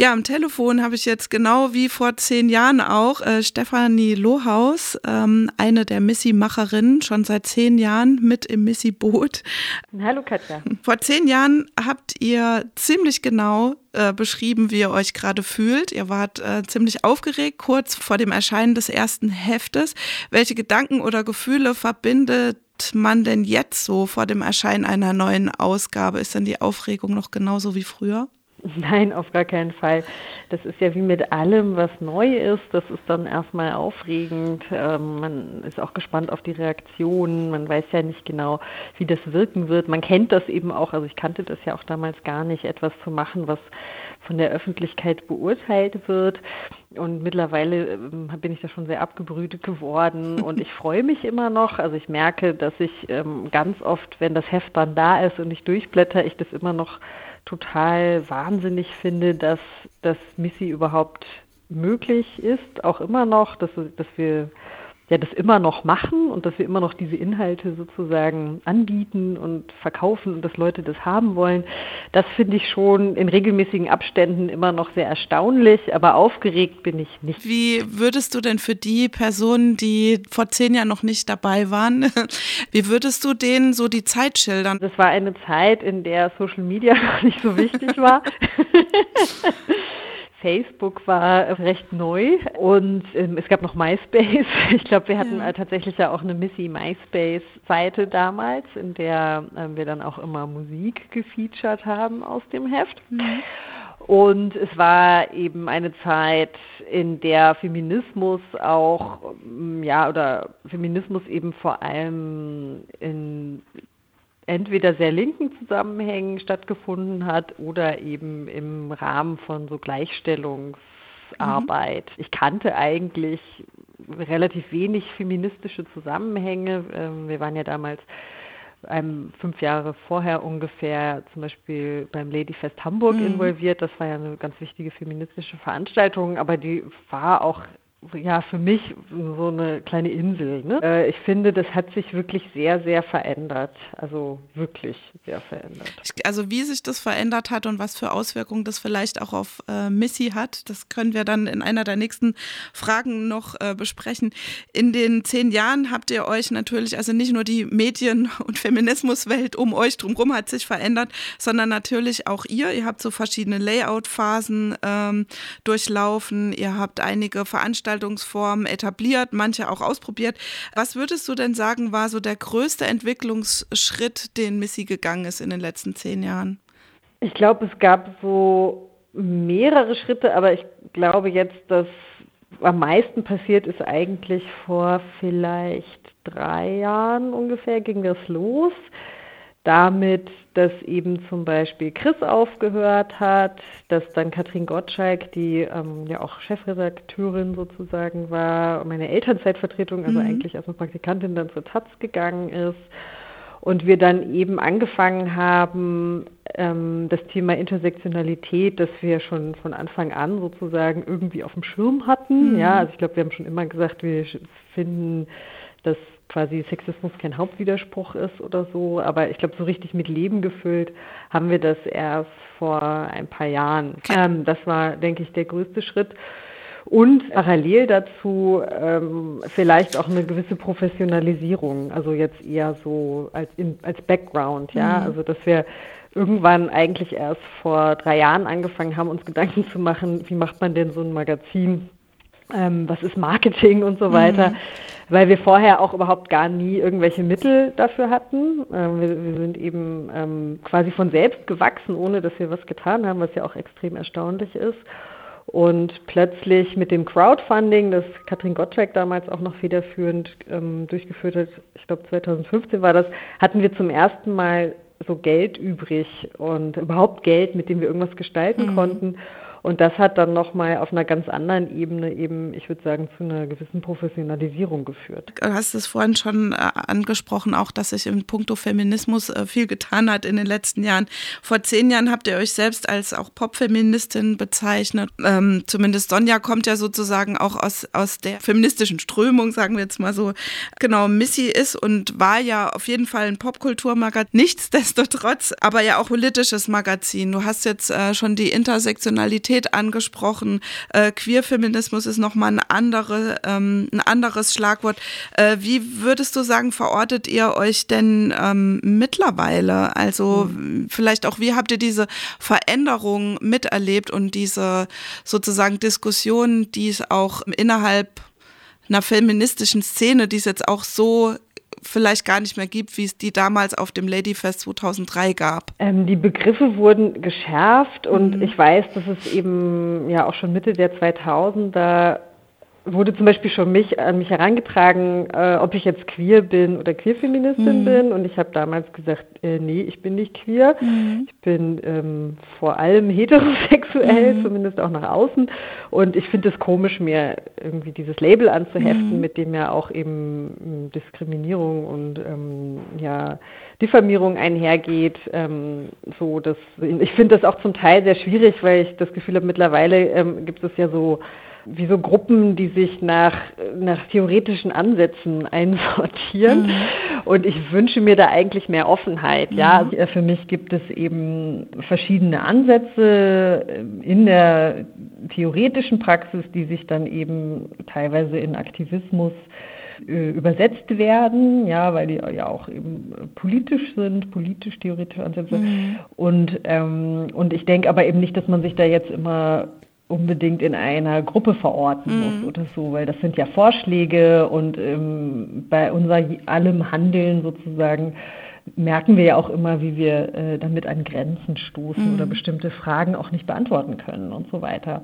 Ja, am Telefon habe ich jetzt genau wie vor zehn Jahren auch äh, Stefanie Lohaus, ähm, eine der Missy-Macherinnen, schon seit zehn Jahren mit im Missy-Boot. Hallo Katja. Vor zehn Jahren habt ihr ziemlich genau äh, beschrieben, wie ihr euch gerade fühlt. Ihr wart äh, ziemlich aufgeregt kurz vor dem Erscheinen des ersten Heftes. Welche Gedanken oder Gefühle verbindet man denn jetzt so vor dem Erscheinen einer neuen Ausgabe? Ist denn die Aufregung noch genauso wie früher? Nein, auf gar keinen Fall. Das ist ja wie mit allem, was neu ist. Das ist dann erstmal aufregend. Ähm, man ist auch gespannt auf die Reaktionen. Man weiß ja nicht genau, wie das wirken wird. Man kennt das eben auch. Also ich kannte das ja auch damals gar nicht, etwas zu machen, was von der Öffentlichkeit beurteilt wird. Und mittlerweile ähm, bin ich da schon sehr abgebrütet geworden und ich freue mich immer noch. Also ich merke, dass ich ähm, ganz oft, wenn das Heft dann da ist und ich durchblätter, ich das immer noch total wahnsinnig finde, dass, dass Missy überhaupt möglich ist, auch immer noch, dass, dass wir ja das immer noch machen und dass wir immer noch diese Inhalte sozusagen anbieten und verkaufen und dass Leute das haben wollen, das finde ich schon in regelmäßigen Abständen immer noch sehr erstaunlich, aber aufgeregt bin ich nicht. Wie würdest du denn für die Personen, die vor zehn Jahren noch nicht dabei waren, wie würdest du denen so die Zeit schildern? Das war eine Zeit, in der Social Media noch nicht so wichtig war. Facebook war recht neu und ähm, es gab noch MySpace. Ich glaube, wir hatten ja. tatsächlich ja auch eine Missy MySpace-Seite damals, in der ähm, wir dann auch immer Musik gefeatured haben aus dem Heft. Mhm. Und es war eben eine Zeit, in der Feminismus auch, ja, oder Feminismus eben vor allem in entweder sehr linken Zusammenhängen stattgefunden hat oder eben im Rahmen von so Gleichstellungsarbeit. Mhm. Ich kannte eigentlich relativ wenig feministische Zusammenhänge. Ähm, wir waren ja damals ähm, fünf Jahre vorher ungefähr zum Beispiel beim Ladyfest Hamburg mhm. involviert. Das war ja eine ganz wichtige feministische Veranstaltung, aber die war auch ja für mich so eine kleine Insel. Ne? Äh, ich finde, das hat sich wirklich sehr, sehr verändert. Also wirklich sehr verändert. Also wie sich das verändert hat und was für Auswirkungen das vielleicht auch auf äh, Missy hat, das können wir dann in einer der nächsten Fragen noch äh, besprechen. In den zehn Jahren habt ihr euch natürlich, also nicht nur die Medien- und Feminismuswelt um euch drumherum hat sich verändert, sondern natürlich auch ihr. Ihr habt so verschiedene Layout-Phasen ähm, durchlaufen. Ihr habt einige Veranstaltungen Veranstaltungsformen etabliert, manche auch ausprobiert. Was würdest du denn sagen, war so der größte Entwicklungsschritt, den Missy gegangen ist in den letzten zehn Jahren? Ich glaube, es gab so mehrere Schritte, aber ich glaube jetzt, dass am meisten passiert ist eigentlich vor vielleicht drei Jahren ungefähr ging das los damit, dass eben zum Beispiel Chris aufgehört hat, dass dann Katrin Gottschalk, die ähm, ja auch Chefredakteurin sozusagen war, meine Elternzeitvertretung, also mhm. eigentlich als Praktikantin dann zur Taz gegangen ist. Und wir dann eben angefangen haben, ähm, das Thema Intersektionalität, das wir schon von Anfang an sozusagen irgendwie auf dem Schirm hatten. Mhm. Ja, also ich glaube, wir haben schon immer gesagt, wir finden, dass quasi Sexismus kein Hauptwiderspruch ist oder so. Aber ich glaube, so richtig mit Leben gefüllt haben wir das erst vor ein paar Jahren. Ähm, das war, denke ich, der größte Schritt. Und parallel dazu ähm, vielleicht auch eine gewisse Professionalisierung, also jetzt eher so als, in, als Background, ja, mhm. also dass wir irgendwann eigentlich erst vor drei Jahren angefangen haben, uns Gedanken zu machen, wie macht man denn so ein Magazin, ähm, was ist Marketing und so weiter. Mhm weil wir vorher auch überhaupt gar nie irgendwelche Mittel dafür hatten. Ähm, wir, wir, sind eben ähm, quasi von selbst gewachsen, ohne dass wir was getan haben, was ja auch extrem erstaunlich ist. Und plötzlich mit dem Crowdfunding, das Katrin Gottschalk damals auch noch federführend ähm, durchgeführt hat, ich glaube 2015 war das, hatten wir zum ersten Mal so Geld übrig und überhaupt Geld, mit dem wir irgendwas gestalten mhm. konnten. Und das hat dann nochmal auf einer ganz anderen Ebene eben, ich würde sagen, zu einer gewissen Professionalisierung geführt. Du hast es vorhin schon äh, angesprochen, auch dass sich im Punkto Feminismus äh, viel getan hat in den letzten Jahren. Vor zehn Jahren habt ihr euch selbst als auch Popfeministin bezeichnet. Ähm, zumindest Sonja kommt ja sozusagen auch aus, aus der feministischen Strömung, sagen wir jetzt mal so. Genau, Missy ist und war ja auf jeden Fall ein Popkulturmagazin, nichtsdestotrotz, aber ja auch politisches Magazin. Du hast jetzt äh, schon die Intersektionalität Diversität angesprochen. Äh, Queerfeminismus ist nochmal ein, andere, ähm, ein anderes Schlagwort. Äh, wie würdest du sagen, verortet ihr euch denn ähm, mittlerweile? Also mhm. vielleicht auch, wie habt ihr diese Veränderung miterlebt und diese sozusagen Diskussion, die es auch innerhalb einer feministischen Szene, die es jetzt auch so vielleicht gar nicht mehr gibt, wie es die damals auf dem Ladyfest 2003 gab? Ähm, die Begriffe wurden geschärft und mhm. ich weiß, dass es eben ja auch schon Mitte der 2000er wurde zum Beispiel schon mich an mich herangetragen, äh, ob ich jetzt queer bin oder queerfeministin mhm. bin. Und ich habe damals gesagt, äh, nee, ich bin nicht queer. Mhm. Ich bin ähm, vor allem heterosexuell, mhm. zumindest auch nach außen. Und ich finde es komisch, mir irgendwie dieses Label anzuheften, mhm. mit dem ja auch eben hm, Diskriminierung und ähm, ja Diffamierung einhergeht. Ähm, so, dass ich finde das auch zum Teil sehr schwierig, weil ich das Gefühl habe, mittlerweile ähm, gibt es ja so wie so Gruppen, die sich nach, nach theoretischen Ansätzen einsortieren. Mhm. Und ich wünsche mir da eigentlich mehr Offenheit. Ja, mhm. also für mich gibt es eben verschiedene Ansätze in der theoretischen Praxis, die sich dann eben teilweise in Aktivismus äh, übersetzt werden, ja, weil die ja auch eben politisch sind, politisch-theoretische Ansätze. Mhm. Und, ähm, und ich denke aber eben nicht, dass man sich da jetzt immer unbedingt in einer Gruppe verorten mhm. muss oder so, weil das sind ja Vorschläge und ähm, bei unser allem Handeln sozusagen merken wir ja auch immer, wie wir äh, damit an Grenzen stoßen mhm. oder bestimmte Fragen auch nicht beantworten können und so weiter.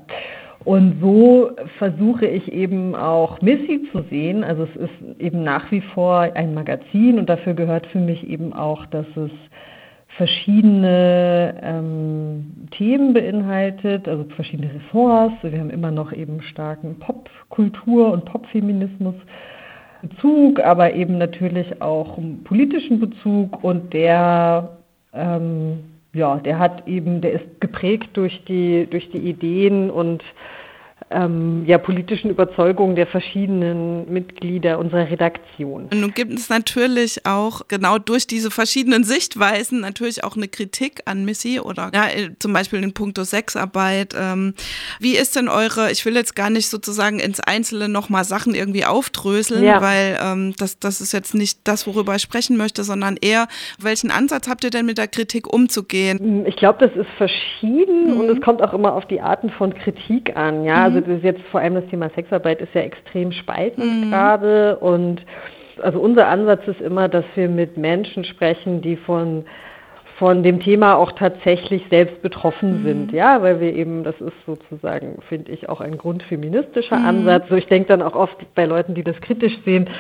Und so versuche ich eben auch Missy zu sehen. Also es ist eben nach wie vor ein Magazin und dafür gehört für mich eben auch, dass es verschiedene ähm, Themen beinhaltet, also verschiedene Ressorts. Wir haben immer noch eben starken Popkultur und Popfeminismus. Bezug, aber eben natürlich auch einen politischen Bezug und der ähm, ja, der hat eben, der ist geprägt durch die durch die Ideen und ähm, ja, politischen Überzeugungen der verschiedenen Mitglieder unserer Redaktion. Und nun gibt es natürlich auch genau durch diese verschiedenen Sichtweisen natürlich auch eine Kritik an Missy oder ja, äh, zum Beispiel in puncto Sexarbeit. Ähm, wie ist denn eure, ich will jetzt gar nicht sozusagen ins Einzelne nochmal Sachen irgendwie aufdröseln, ja. weil ähm, das, das ist jetzt nicht das, worüber ich sprechen möchte, sondern eher, welchen Ansatz habt ihr denn mit der Kritik umzugehen? Ich glaube, das ist verschieden mhm. und es kommt auch immer auf die Arten von Kritik an. Ja, also also das ist jetzt vor allem das Thema Sexarbeit ist ja extrem spaltend mhm. gerade und also unser Ansatz ist immer, dass wir mit Menschen sprechen, die von von dem Thema auch tatsächlich selbst betroffen mhm. sind, ja, weil wir eben, das ist sozusagen, finde ich, auch ein grundfeministischer mhm. Ansatz. So, ich denke dann auch oft bei Leuten, die das kritisch sehen,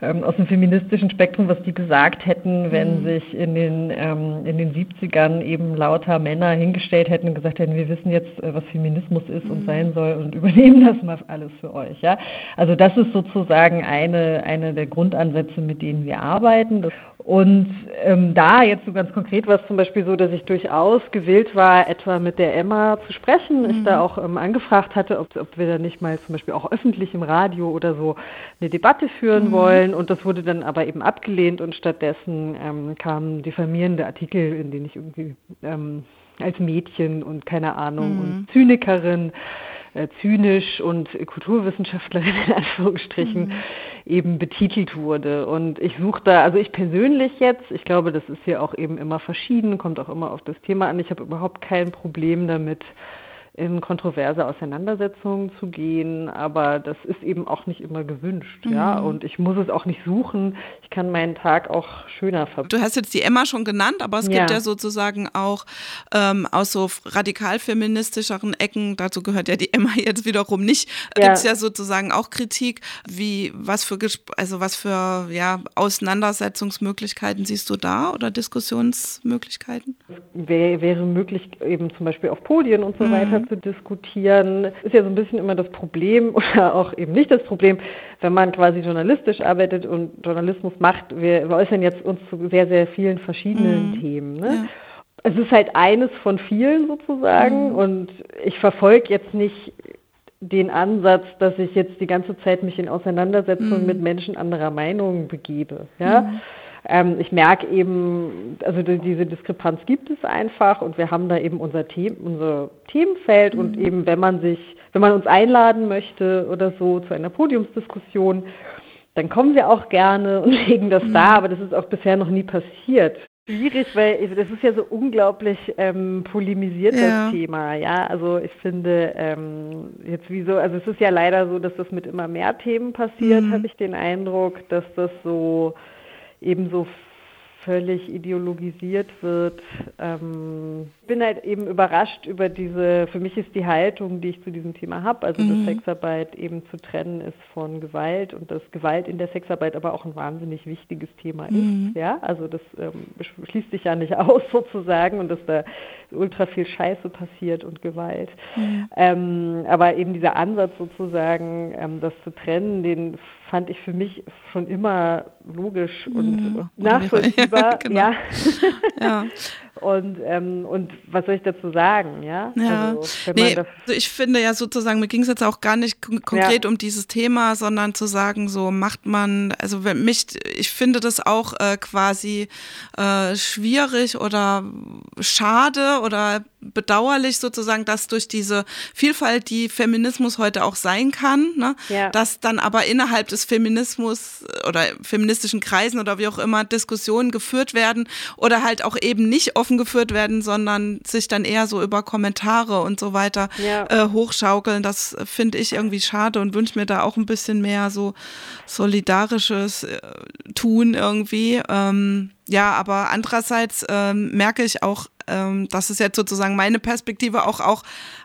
ähm, aus dem feministischen Spektrum, was die gesagt hätten, wenn mhm. sich in den, ähm, in den 70ern eben lauter Männer hingestellt hätten und gesagt hätten, wir wissen jetzt, äh, was Feminismus ist und mhm. sein soll und übernehmen das mal alles für euch, ja. Also das ist sozusagen eine, eine der Grundansätze, mit denen wir arbeiten. Und ähm, da jetzt so ganz konkret war es zum Beispiel so, dass ich durchaus gewillt war, etwa mit der Emma zu sprechen. Mhm. Ich da auch ähm, angefragt hatte, ob, ob wir da nicht mal zum Beispiel auch öffentlich im Radio oder so eine Debatte führen mhm. wollen. Und das wurde dann aber eben abgelehnt und stattdessen ähm, kamen diffamierende Artikel, in denen ich irgendwie ähm, als Mädchen und keine Ahnung mhm. und Zynikerin äh, zynisch und Kulturwissenschaftlerin in Anführungsstrichen mhm. eben betitelt wurde. Und ich suche da, also ich persönlich jetzt, ich glaube, das ist ja auch eben immer verschieden, kommt auch immer auf das Thema an. Ich habe überhaupt kein Problem damit, in kontroverse Auseinandersetzungen zu gehen, aber das ist eben auch nicht immer gewünscht, mhm. ja, und ich muss es auch nicht suchen. Ich kann meinen Tag auch schöner verbringen. Du hast jetzt die Emma schon genannt, aber es ja. gibt ja sozusagen auch ähm, aus so radikal-feministischeren Ecken, dazu gehört ja die Emma jetzt wiederum nicht, ja. gibt es ja sozusagen auch Kritik, wie was für also was für ja, Auseinandersetzungsmöglichkeiten siehst du da oder Diskussionsmöglichkeiten? Wäre, wäre möglich, eben zum Beispiel auf Podien und so mhm. weiter zu diskutieren. Ist ja so ein bisschen immer das Problem oder auch eben nicht das Problem, wenn man quasi journalistisch arbeitet und Journalismus macht. Wir, wir äußern jetzt uns zu sehr, sehr vielen verschiedenen mhm. Themen. Ne? Ja. Es ist halt eines von vielen sozusagen mhm. und ich verfolge jetzt nicht den Ansatz, dass ich jetzt die ganze Zeit mich in Auseinandersetzungen mhm. mit Menschen anderer Meinung begebe. Ja? Ähm, ich merke eben, also diese Diskrepanz gibt es einfach und wir haben da eben unser, The unser Themenfeld mhm. und eben, wenn man sich, wenn man uns einladen möchte oder so zu einer Podiumsdiskussion, dann kommen wir auch gerne und legen das mhm. da, aber das ist auch bisher noch nie passiert. Schwierig, weil das ist ja so unglaublich ähm, polemisiert, ja. das Thema. Ja, also ich finde ähm, jetzt wieso, also es ist ja leider so, dass das mit immer mehr Themen passiert, mhm. habe ich den Eindruck, dass das so eben so völlig ideologisiert wird. Ähm, bin halt eben überrascht über diese, für mich ist die Haltung, die ich zu diesem Thema habe, also mhm. dass Sexarbeit eben zu trennen ist von Gewalt und dass Gewalt in der Sexarbeit aber auch ein wahnsinnig wichtiges Thema mhm. ist. Ja, also das ähm, schließt sich ja nicht aus sozusagen und dass da ultra viel Scheiße passiert und Gewalt. Mhm. Ähm, aber eben dieser Ansatz sozusagen, ähm, das zu trennen, den fand ich für mich schon immer logisch und mhm. nachvollziehbar. Ja, genau. ja. Und, ähm, und was soll ich dazu sagen, ja? ja. Also, nee, also ich finde ja sozusagen, mir ging es jetzt auch gar nicht konkret ja. um dieses Thema, sondern zu sagen, so macht man, also mich, ich finde das auch äh, quasi äh, schwierig oder schade oder bedauerlich sozusagen, dass durch diese Vielfalt, die Feminismus heute auch sein kann, ne, ja. dass dann aber innerhalb des Feminismus oder feministischen Kreisen oder wie auch immer Diskussionen geführt werden oder halt auch eben nicht offen geführt werden, sondern sich dann eher so über Kommentare und so weiter ja. äh, hochschaukeln. Das finde ich irgendwie schade und wünsche mir da auch ein bisschen mehr so solidarisches äh, Tun irgendwie. Ähm, ja, aber andererseits ähm, merke ich auch, ähm, das ist jetzt sozusagen meine Perspektive auch, auch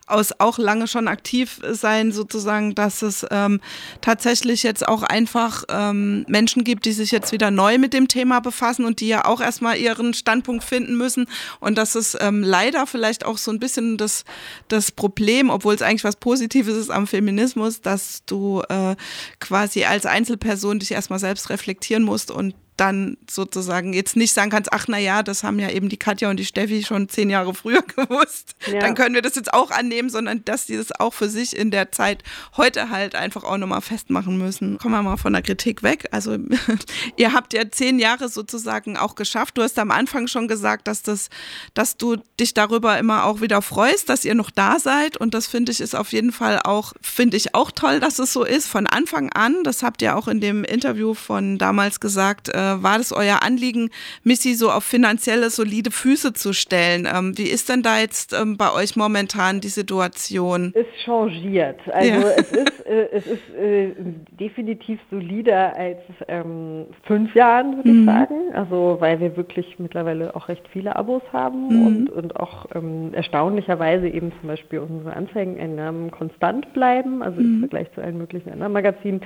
aus auch lange schon aktiv sein, sozusagen, dass es ähm, tatsächlich jetzt auch einfach ähm, Menschen gibt, die sich jetzt wieder neu mit dem Thema befassen und die ja auch erstmal ihren Standpunkt finden müssen. Und das ist ähm, leider vielleicht auch so ein bisschen das, das Problem, obwohl es eigentlich was Positives ist am Feminismus, dass du äh, quasi als Einzelperson dich erstmal selbst reflektieren musst und dann sozusagen jetzt nicht sagen kannst, ach na ja, das haben ja eben die Katja und die Steffi schon zehn Jahre früher gewusst. Ja. Dann können wir das jetzt auch annehmen, sondern dass die das auch für sich in der Zeit heute halt einfach auch nochmal festmachen müssen. Kommen wir mal von der Kritik weg. Also ihr habt ja zehn Jahre sozusagen auch geschafft. Du hast am Anfang schon gesagt, dass das, dass du dich darüber immer auch wieder freust, dass ihr noch da seid. Und das finde ich ist auf jeden Fall auch, finde ich auch toll, dass es so ist. Von Anfang an, das habt ihr auch in dem Interview von damals gesagt, äh, war das euer Anliegen, Missy so auf finanzielle, solide Füße zu stellen. Ähm, wie ist denn da jetzt ähm, bei euch momentan die Situation? Es changiert. Also ja. es ist, äh, es ist äh, definitiv solider als ähm, fünf Jahren, würde mhm. ich sagen. Also weil wir wirklich mittlerweile auch recht viele Abos haben mhm. und, und auch ähm, erstaunlicherweise eben zum Beispiel unsere Anzeigeneinnahmen konstant bleiben, also mhm. im Vergleich zu allen möglichen anderen Magazinen.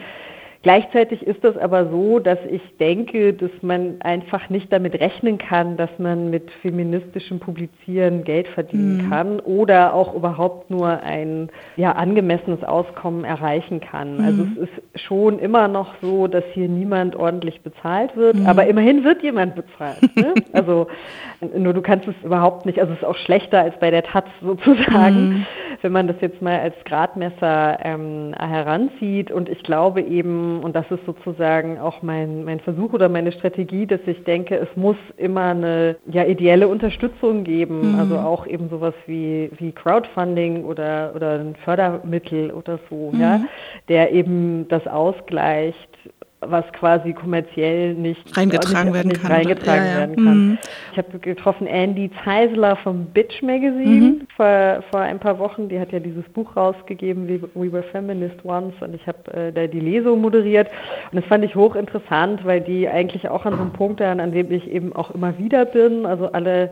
Gleichzeitig ist es aber so, dass ich denke, dass man einfach nicht damit rechnen kann, dass man mit feministischem Publizieren Geld verdienen mhm. kann oder auch überhaupt nur ein ja, angemessenes Auskommen erreichen kann. Mhm. Also es ist schon immer noch so, dass hier niemand ordentlich bezahlt wird, mhm. aber immerhin wird jemand bezahlt. Ne? also nur du kannst es überhaupt nicht, also es ist auch schlechter als bei der Taz sozusagen, mhm. wenn man das jetzt mal als Gradmesser ähm, heranzieht. Und ich glaube eben, und das ist sozusagen auch mein, mein Versuch oder meine Strategie, dass ich denke, es muss immer eine ja, ideelle Unterstützung geben, mhm. also auch eben sowas wie, wie Crowdfunding oder, oder ein Fördermittel oder so, mhm. ja, der eben das ausgleicht was quasi kommerziell nicht reingetragen nicht, werden nicht kann. Reingetragen ja, ja. werden kann. Mhm. Ich habe getroffen Andy Zeisler vom Bitch Magazine mhm. vor, vor ein paar Wochen. Die hat ja dieses Buch rausgegeben, We Were Feminist Once, und ich habe äh, da die Lesung moderiert. Und das fand ich hochinteressant, weil die eigentlich auch an so einem Punkt an dem ich eben auch immer wieder bin. Also alle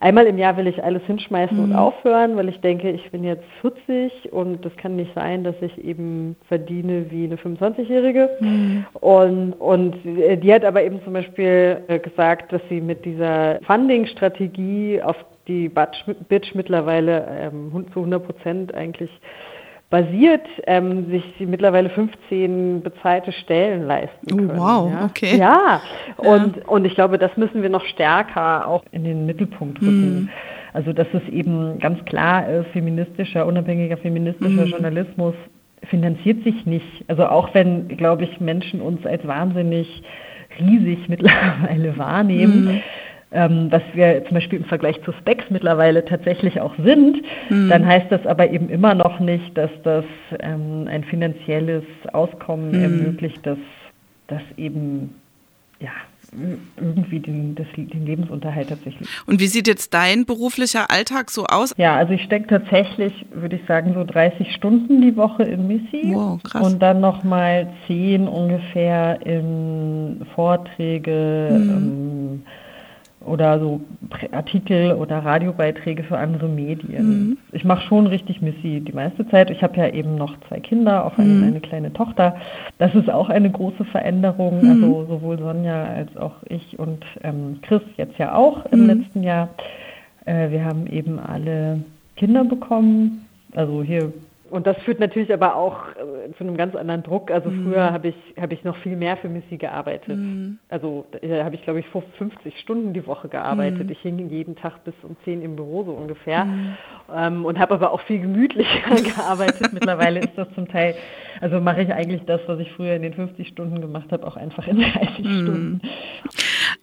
einmal im Jahr will ich alles hinschmeißen mhm. und aufhören, weil ich denke, ich bin jetzt 40 und das kann nicht sein, dass ich eben verdiene wie eine 25-Jährige. Mhm. Und, und die hat aber eben zum Beispiel äh, gesagt, dass sie mit dieser Funding-Strategie, auf die Bitch mittlerweile ähm, zu 100 Prozent eigentlich basiert, ähm, sich mittlerweile 15 bezahlte Stellen leisten oh, können. Oh, wow, ja? okay. Ja, und, ja. und ich glaube, das müssen wir noch stärker auch in den Mittelpunkt rücken. Mm. Also, dass es eben ganz klar ist, feministischer, unabhängiger feministischer mm. Journalismus finanziert sich nicht. Also auch wenn, glaube ich, Menschen uns als wahnsinnig riesig mittlerweile wahrnehmen. Mhm. Ähm, was wir zum Beispiel im Vergleich zu Specs mittlerweile tatsächlich auch sind, mhm. dann heißt das aber eben immer noch nicht, dass das ähm, ein finanzielles Auskommen mhm. ermöglicht, das, das eben ja, irgendwie den, das, den Lebensunterhalt tatsächlich. Und wie sieht jetzt dein beruflicher Alltag so aus? Ja, also ich stecke tatsächlich, würde ich sagen, so 30 Stunden die Woche in Missy. Wow, krass. Und dann nochmal 10 ungefähr in Vorträge, mhm. ähm, oder so Artikel oder Radiobeiträge für andere Medien. Mhm. Ich mache schon richtig Missy die meiste Zeit. Ich habe ja eben noch zwei Kinder, auch eine, mhm. eine, kleine Tochter. Das ist auch eine große Veränderung. Mhm. Also sowohl Sonja als auch ich und ähm, Chris jetzt ja auch im mhm. letzten Jahr. Äh, wir haben eben alle Kinder bekommen. Also hier und das führt natürlich aber auch äh, zu einem ganz anderen Druck. Also mhm. früher habe ich, hab ich noch viel mehr für Missy gearbeitet. Mhm. Also da habe ich, glaube ich, 50 Stunden die Woche gearbeitet. Mhm. Ich hing jeden Tag bis um 10 im Büro so ungefähr mhm. ähm, und habe aber auch viel gemütlicher gearbeitet. Mittlerweile ist das zum Teil, also mache ich eigentlich das, was ich früher in den 50 Stunden gemacht habe, auch einfach in 30 mhm. Stunden.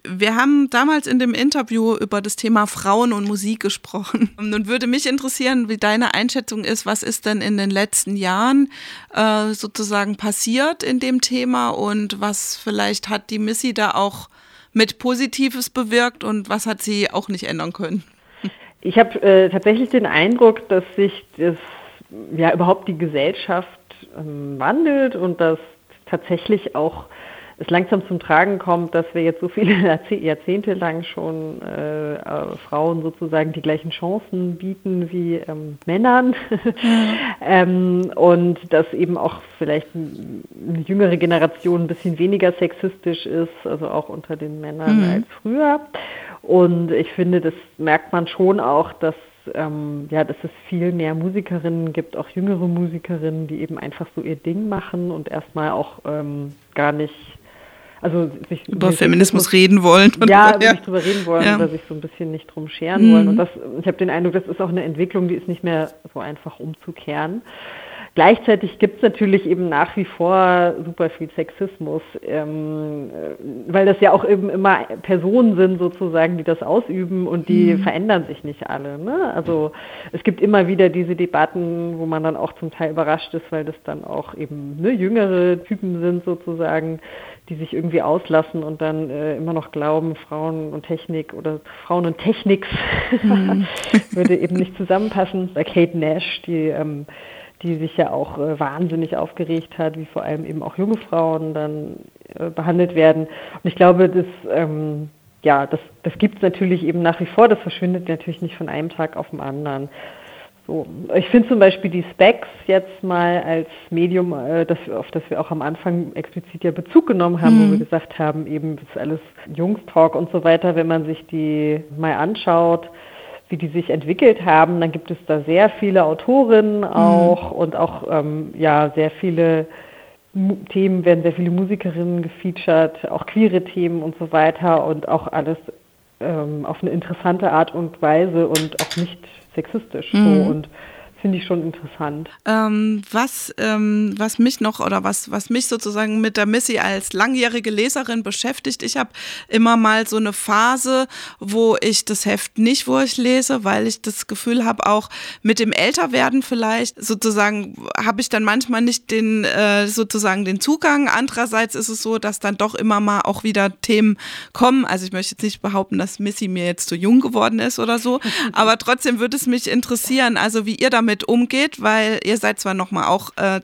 Wir haben damals in dem Interview über das Thema Frauen und Musik gesprochen. Nun würde mich interessieren, wie deine Einschätzung ist. Was ist denn in den letzten Jahren äh, sozusagen passiert in dem Thema und was vielleicht hat die Missy da auch mit Positives bewirkt und was hat sie auch nicht ändern können? Ich habe äh, tatsächlich den Eindruck, dass sich das ja überhaupt die Gesellschaft ähm, wandelt und dass tatsächlich auch es langsam zum Tragen kommt, dass wir jetzt so viele Jahrzehnte lang schon äh, äh, Frauen sozusagen die gleichen Chancen bieten wie ähm, Männern ähm, und dass eben auch vielleicht eine jüngere Generation ein bisschen weniger sexistisch ist, also auch unter den Männern mhm. als früher. Und ich finde, das merkt man schon auch, dass ähm, ja, dass es viel mehr Musikerinnen gibt, auch jüngere Musikerinnen, die eben einfach so ihr Ding machen und erstmal auch ähm, gar nicht also sich über Feminismus reden wollen. Ja, ja. nicht drüber reden wollen ja. oder sich so ein bisschen nicht drum scheren mhm. wollen. Und das, ich habe den Eindruck, das ist auch eine Entwicklung, die ist nicht mehr so einfach umzukehren. Gleichzeitig gibt es natürlich eben nach wie vor super viel Sexismus, ähm, äh, weil das ja auch eben immer Personen sind sozusagen, die das ausüben und die mhm. verändern sich nicht alle. Ne? Also es gibt immer wieder diese Debatten, wo man dann auch zum Teil überrascht ist, weil das dann auch eben ne, jüngere Typen sind sozusagen, die sich irgendwie auslassen und dann äh, immer noch glauben, Frauen und Technik oder Frauen und Techniks mhm. würde eben nicht zusammenpassen. Bei Kate Nash, die ähm, die sich ja auch äh, wahnsinnig aufgeregt hat, wie vor allem eben auch junge Frauen dann äh, behandelt werden. Und ich glaube, das, ähm, ja, das, das gibt es natürlich eben nach wie vor, das verschwindet natürlich nicht von einem Tag auf den anderen. So. Ich finde zum Beispiel die Specs jetzt mal als Medium, äh, das, auf das wir auch am Anfang explizit ja Bezug genommen haben, mhm. wo wir gesagt haben, eben das ist alles Jungstalk und so weiter, wenn man sich die mal anschaut, wie die sich entwickelt haben, dann gibt es da sehr viele Autorinnen mhm. auch mhm. und auch ähm, ja sehr viele Themen werden sehr viele Musikerinnen gefeatured, auch queere Themen und so weiter und auch alles ähm, auf eine interessante Art und Weise und auch nicht sexistisch. Mhm. So. Und finde ich schon interessant. Ähm, was, ähm, was mich noch oder was, was mich sozusagen mit der Missy als langjährige Leserin beschäftigt, ich habe immer mal so eine Phase, wo ich das Heft nicht wo ich lese, weil ich das Gefühl habe, auch mit dem Älterwerden vielleicht sozusagen habe ich dann manchmal nicht den äh, sozusagen den Zugang. Andererseits ist es so, dass dann doch immer mal auch wieder Themen kommen. Also ich möchte jetzt nicht behaupten, dass Missy mir jetzt zu jung geworden ist oder so, aber trotzdem würde es mich interessieren, also wie ihr damit damit umgeht, weil ihr seid zwar noch mal auch äh,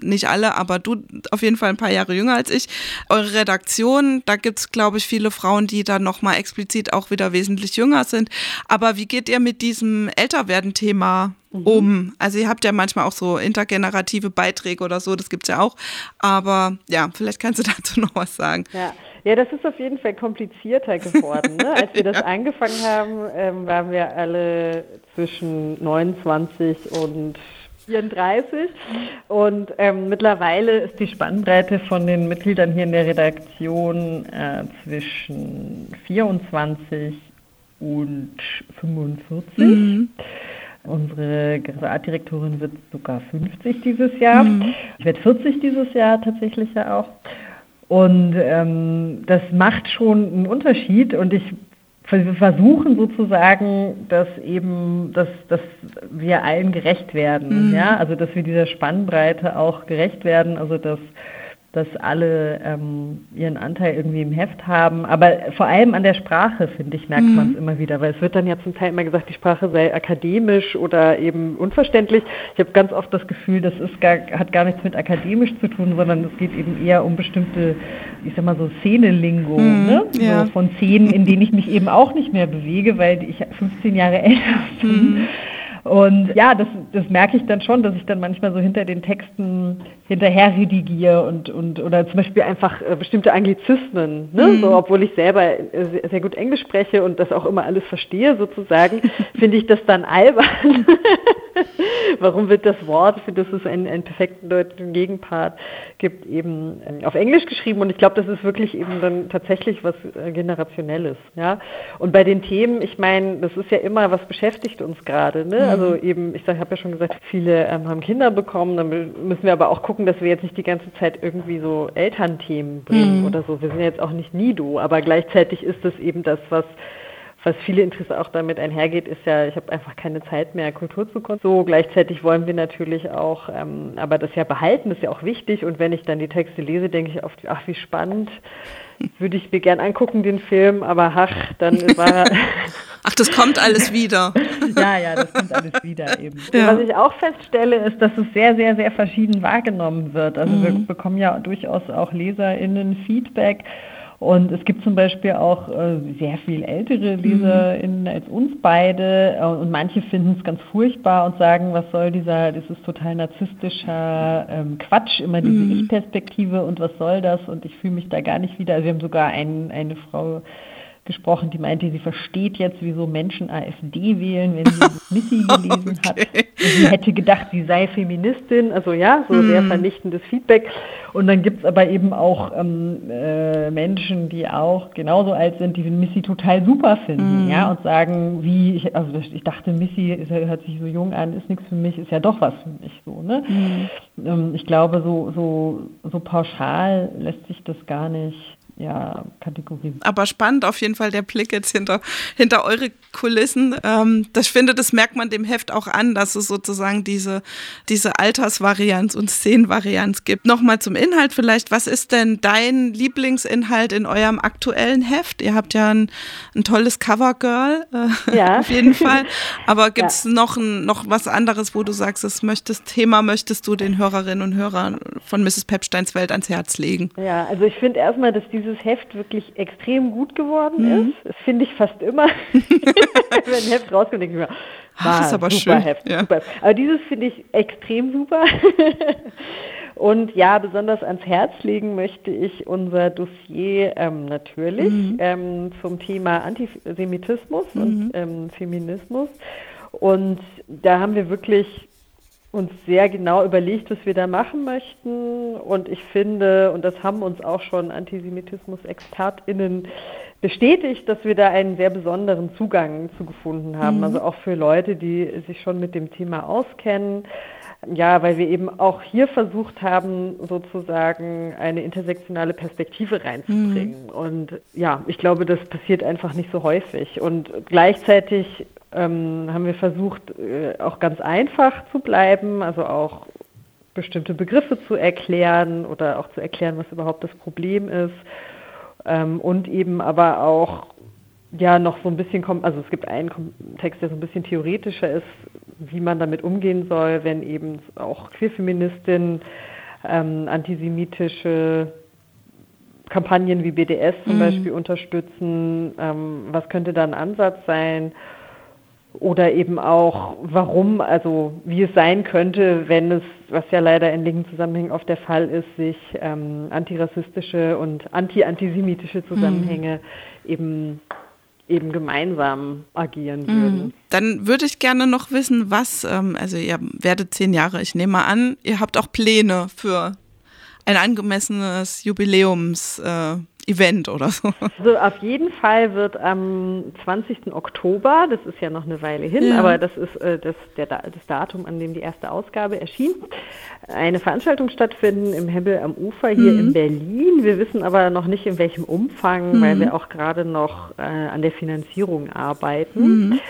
nicht alle, aber du auf jeden Fall ein paar Jahre jünger als ich. Eure Redaktion, da gibt es, glaube ich, viele Frauen, die dann noch mal explizit auch wieder wesentlich jünger sind. Aber wie geht ihr mit diesem Älterwerden-Thema. Um? Also ihr habt ja manchmal auch so intergenerative Beiträge oder so, das gibt es ja auch. Aber ja, vielleicht kannst du dazu noch was sagen. Ja. Ja, das ist auf jeden Fall komplizierter geworden. Ne? Als wir das angefangen haben, ähm, waren wir alle zwischen 29 und 34. Und ähm, mittlerweile ist die Spannbreite von den Mitgliedern hier in der Redaktion äh, zwischen 24 und 45. Mhm. Unsere Artdirektorin wird sogar 50 dieses Jahr. Mhm. Ich werde 40 dieses Jahr tatsächlich ja auch. Und ähm, das macht schon einen Unterschied und ich wir versuchen sozusagen, dass eben, dass, dass wir allen gerecht werden, mhm. ja, also dass wir dieser Spannbreite auch gerecht werden, also dass dass alle ähm, ihren Anteil irgendwie im Heft haben. Aber vor allem an der Sprache, finde ich, merkt mhm. man es immer wieder, weil es wird dann ja zum Teil immer gesagt, die Sprache sei akademisch oder eben unverständlich. Ich habe ganz oft das Gefühl, das ist gar, hat gar nichts mit akademisch zu tun, sondern es geht eben eher um bestimmte, ich sag mal so Szenelingo, mhm, ne? Ja. So von Szenen, in denen ich mich eben auch nicht mehr bewege, weil ich 15 Jahre älter bin. Mhm. Und ja, das, das merke ich dann schon, dass ich dann manchmal so hinter den Texten hinterher redigiere und, und oder zum Beispiel einfach äh, bestimmte Anglizismen, ne? Mhm. so, obwohl ich selber äh, sehr, sehr, gut Englisch spreche und das auch immer alles verstehe sozusagen, finde ich das dann albern. Warum wird das Wort, für das es einen, einen perfekten deutschen Gegenpart gibt, eben äh, auf Englisch geschrieben und ich glaube, das ist wirklich eben dann tatsächlich was äh, generationelles, ja. Und bei den Themen, ich meine, das ist ja immer, was beschäftigt uns gerade, ne? Mhm. Also eben, ich habe ja schon gesagt, viele ähm, haben Kinder bekommen, dann müssen wir aber auch gucken, dass wir jetzt nicht die ganze Zeit irgendwie so Elternthemen bringen mhm. oder so. Wir sind jetzt auch nicht Nido, aber gleichzeitig ist es eben das, was was viele Interesse auch damit einhergeht, ist ja, ich habe einfach keine Zeit mehr, Kultur zu konsumieren. So, gleichzeitig wollen wir natürlich auch, ähm, aber das ja behalten, ist ja auch wichtig. Und wenn ich dann die Texte lese, denke ich oft, ach, wie spannend, würde ich mir gern angucken, den Film, aber ach, dann war Ach, das kommt alles wieder. ja, ja, das kommt alles wieder eben. Ja. Was ich auch feststelle, ist, dass es sehr, sehr, sehr verschieden wahrgenommen wird. Also mhm. wir bekommen ja durchaus auch LeserInnen Feedback. Und es gibt zum Beispiel auch äh, sehr viel ältere LeserInnen mhm. als uns beide. Äh, und manche finden es ganz furchtbar und sagen, was soll dieser, das ist total narzisstischer ähm, Quatsch, immer diese mhm. Ich-Perspektive und was soll das? Und ich fühle mich da gar nicht wieder. Also wir haben sogar ein, eine Frau gesprochen, die meinte, sie versteht jetzt, wieso Menschen AfD wählen, wenn sie Missy gelesen okay. hat. Sie hätte gedacht, sie sei Feministin, also ja, so hm. sehr vernichtendes Feedback. Und dann gibt es aber eben auch ähm, äh, Menschen, die auch genauso alt sind, die Missy total super finden, hm. ja, und sagen, wie, ich, also ich dachte, Missy ist, hört sich so jung an, ist nichts für mich, ist ja doch was für mich so, ne? Hm. Ähm, ich glaube, so, so, so pauschal lässt sich das gar nicht ja, Kategorie. Aber spannend auf jeden Fall der Blick jetzt hinter, hinter eure Kulissen. Ähm, das, ich finde, das merkt man dem Heft auch an, dass es sozusagen diese, diese Altersvarianz und Szenenvarianz gibt. Nochmal zum Inhalt vielleicht. Was ist denn dein Lieblingsinhalt in eurem aktuellen Heft? Ihr habt ja ein, ein tolles Covergirl, äh, ja. auf jeden Fall. Aber gibt es ja. noch, noch was anderes, wo du sagst, das möchtest, Thema möchtest du den Hörerinnen und Hörern von Mrs. Pepsteins Welt ans Herz legen? Ja, also ich finde erstmal, dass diese dieses Heft wirklich extrem gut geworden mhm. ist. Das finde ich fast immer. Wenn ein Heft rauskommt, denke ich mir, Ach, ist aber super schön. Heft, ja. super. Aber dieses finde ich extrem super. Und ja, besonders ans Herz legen möchte ich unser Dossier ähm, natürlich mhm. ähm, zum Thema Antisemitismus mhm. und ähm, Feminismus. Und da haben wir wirklich uns sehr genau überlegt, was wir da machen möchten. Und ich finde, und das haben uns auch schon Antisemitismus-ExpertInnen bestätigt, dass wir da einen sehr besonderen Zugang zu gefunden haben. Mhm. Also auch für Leute, die sich schon mit dem Thema auskennen. Ja, weil wir eben auch hier versucht haben, sozusagen eine intersektionale Perspektive reinzubringen. Mhm. Und ja, ich glaube, das passiert einfach nicht so häufig. Und gleichzeitig ähm, haben wir versucht, äh, auch ganz einfach zu bleiben, also auch bestimmte Begriffe zu erklären oder auch zu erklären, was überhaupt das Problem ist. Ähm, und eben aber auch ja noch so ein bisschen, also es gibt einen Text, der so ein bisschen theoretischer ist, wie man damit umgehen soll, wenn eben auch Queerfeministinnen ähm, antisemitische Kampagnen wie BDS zum mhm. Beispiel unterstützen. Ähm, was könnte da ein Ansatz sein? Oder eben auch warum, also wie es sein könnte, wenn es, was ja leider in linken Zusammenhängen oft der Fall ist, sich ähm, antirassistische und anti-antisemitische Zusammenhänge mhm. eben eben gemeinsam agieren mhm. würden. Dann würde ich gerne noch wissen, was, ähm, also ihr werdet zehn Jahre, ich nehme mal an, ihr habt auch Pläne für ein angemessenes Jubiläums. Äh, Event oder so. So, auf jeden Fall wird am 20. Oktober, das ist ja noch eine Weile hin, ja. aber das ist äh, das, der, das Datum, an dem die erste Ausgabe erschien, eine Veranstaltung stattfinden im Hebbel am Ufer hier mhm. in Berlin. Wir wissen aber noch nicht in welchem Umfang, mhm. weil wir auch gerade noch äh, an der Finanzierung arbeiten. Mhm.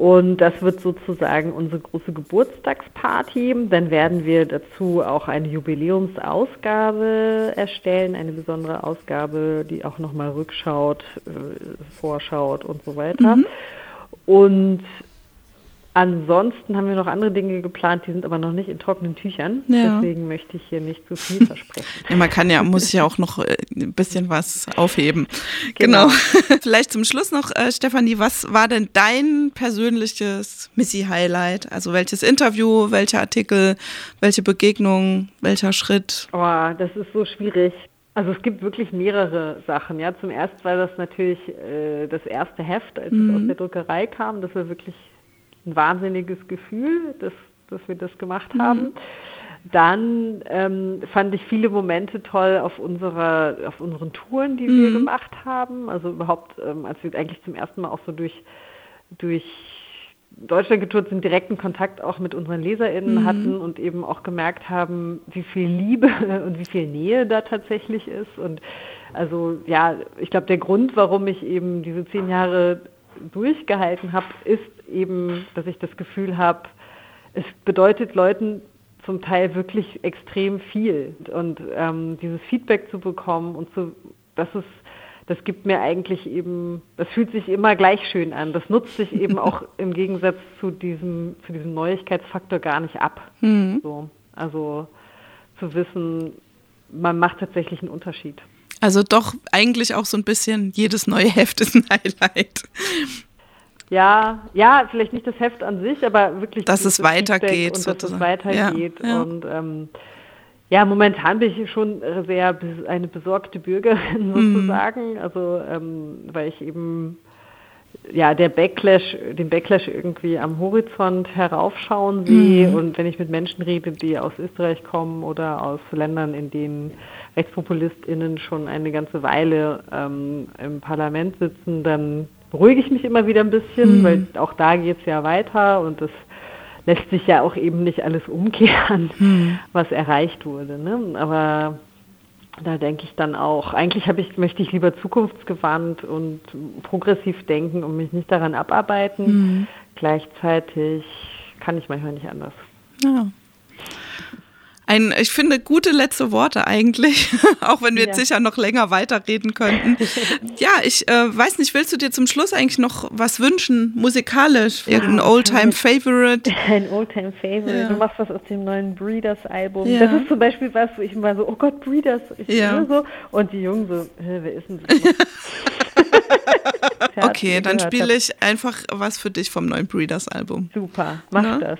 Und das wird sozusagen unsere große Geburtstagsparty. Dann werden wir dazu auch eine Jubiläumsausgabe erstellen, eine besondere Ausgabe, die auch nochmal rückschaut, äh, vorschaut und so weiter. Mhm. Und Ansonsten haben wir noch andere Dinge geplant, die sind aber noch nicht in trockenen Tüchern. Ja. Deswegen möchte ich hier nicht zu viel versprechen. Ja, man kann ja, muss ja auch noch äh, ein bisschen was aufheben. Genau. genau. Vielleicht zum Schluss noch, äh, Stefanie, was war denn dein persönliches Missy-Highlight? Also welches Interview, welcher Artikel, welche Begegnung, welcher Schritt? Oh, das ist so schwierig. Also es gibt wirklich mehrere Sachen. Ja, zum ersten war das natürlich äh, das erste Heft, als mhm. es aus der Druckerei kam. Das war wirklich ein wahnsinniges Gefühl, dass, dass wir das gemacht mhm. haben. Dann ähm, fand ich viele Momente toll auf unserer, auf unseren Touren, die mhm. wir gemacht haben. Also überhaupt, ähm, als wir eigentlich zum ersten Mal auch so durch, durch Deutschland getourt sind, direkten Kontakt auch mit unseren LeserInnen mhm. hatten und eben auch gemerkt haben, wie viel Liebe und wie viel Nähe da tatsächlich ist. Und also ja, ich glaube, der Grund, warum ich eben diese zehn Jahre durchgehalten habe, ist eben, dass ich das Gefühl habe, es bedeutet Leuten zum Teil wirklich extrem viel. Und ähm, dieses Feedback zu bekommen und zu, das ist, das gibt mir eigentlich eben, das fühlt sich immer gleich schön an. Das nutzt sich eben auch im Gegensatz zu diesem, zu diesem Neuigkeitsfaktor gar nicht ab. Mhm. So, also zu wissen, man macht tatsächlich einen Unterschied. Also doch eigentlich auch so ein bisschen, jedes neue Heft ist ein Highlight. Ja, ja, vielleicht nicht das Heft an sich, aber wirklich, dass es weitergeht, und dass es weitergeht. Ja, ja. Und ähm, ja, momentan bin ich schon sehr eine besorgte Bürgerin mhm. sozusagen. Mhm. Also ähm, weil ich eben ja der Backlash, den Backlash irgendwie am Horizont heraufschauen sehe. Mhm. Und wenn ich mit Menschen rede, die aus Österreich kommen oder aus Ländern, in denen RechtspopulistInnen schon eine ganze Weile ähm, im Parlament sitzen, dann beruhige ich mich immer wieder ein bisschen, mhm. weil auch da geht es ja weiter und das lässt sich ja auch eben nicht alles umkehren, mhm. was erreicht wurde. Ne? Aber da denke ich dann auch, eigentlich ich, möchte ich lieber zukunftsgewandt und progressiv denken und mich nicht daran abarbeiten. Mhm. Gleichzeitig kann ich manchmal nicht anders. Ja ein, ich finde, gute letzte Worte eigentlich, auch wenn wir ja. jetzt sicher noch länger weiterreden könnten. ja, ich äh, weiß nicht, willst du dir zum Schluss eigentlich noch was wünschen, musikalisch? Irgendein ja, Oldtime-Favorite? Ein Oldtime-Favorite. Ja. Du machst was aus dem neuen Breeders-Album. Ja. Das ist zum Beispiel was, wo ich immer so, oh Gott, Breeders. Ich ja. so. Und die Jungen so, wer ist denn das? okay, dann spiele ich einfach was für dich vom neuen Breeders-Album. Super, mach Na? das.